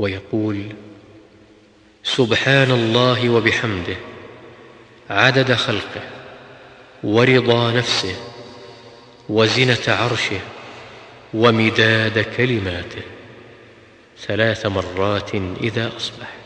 ويقول سبحان الله وبحمده عدد خلقه ورضا نفسه وزنة عرشه ومداد كلماته ثلاث مرات إذا أصبح.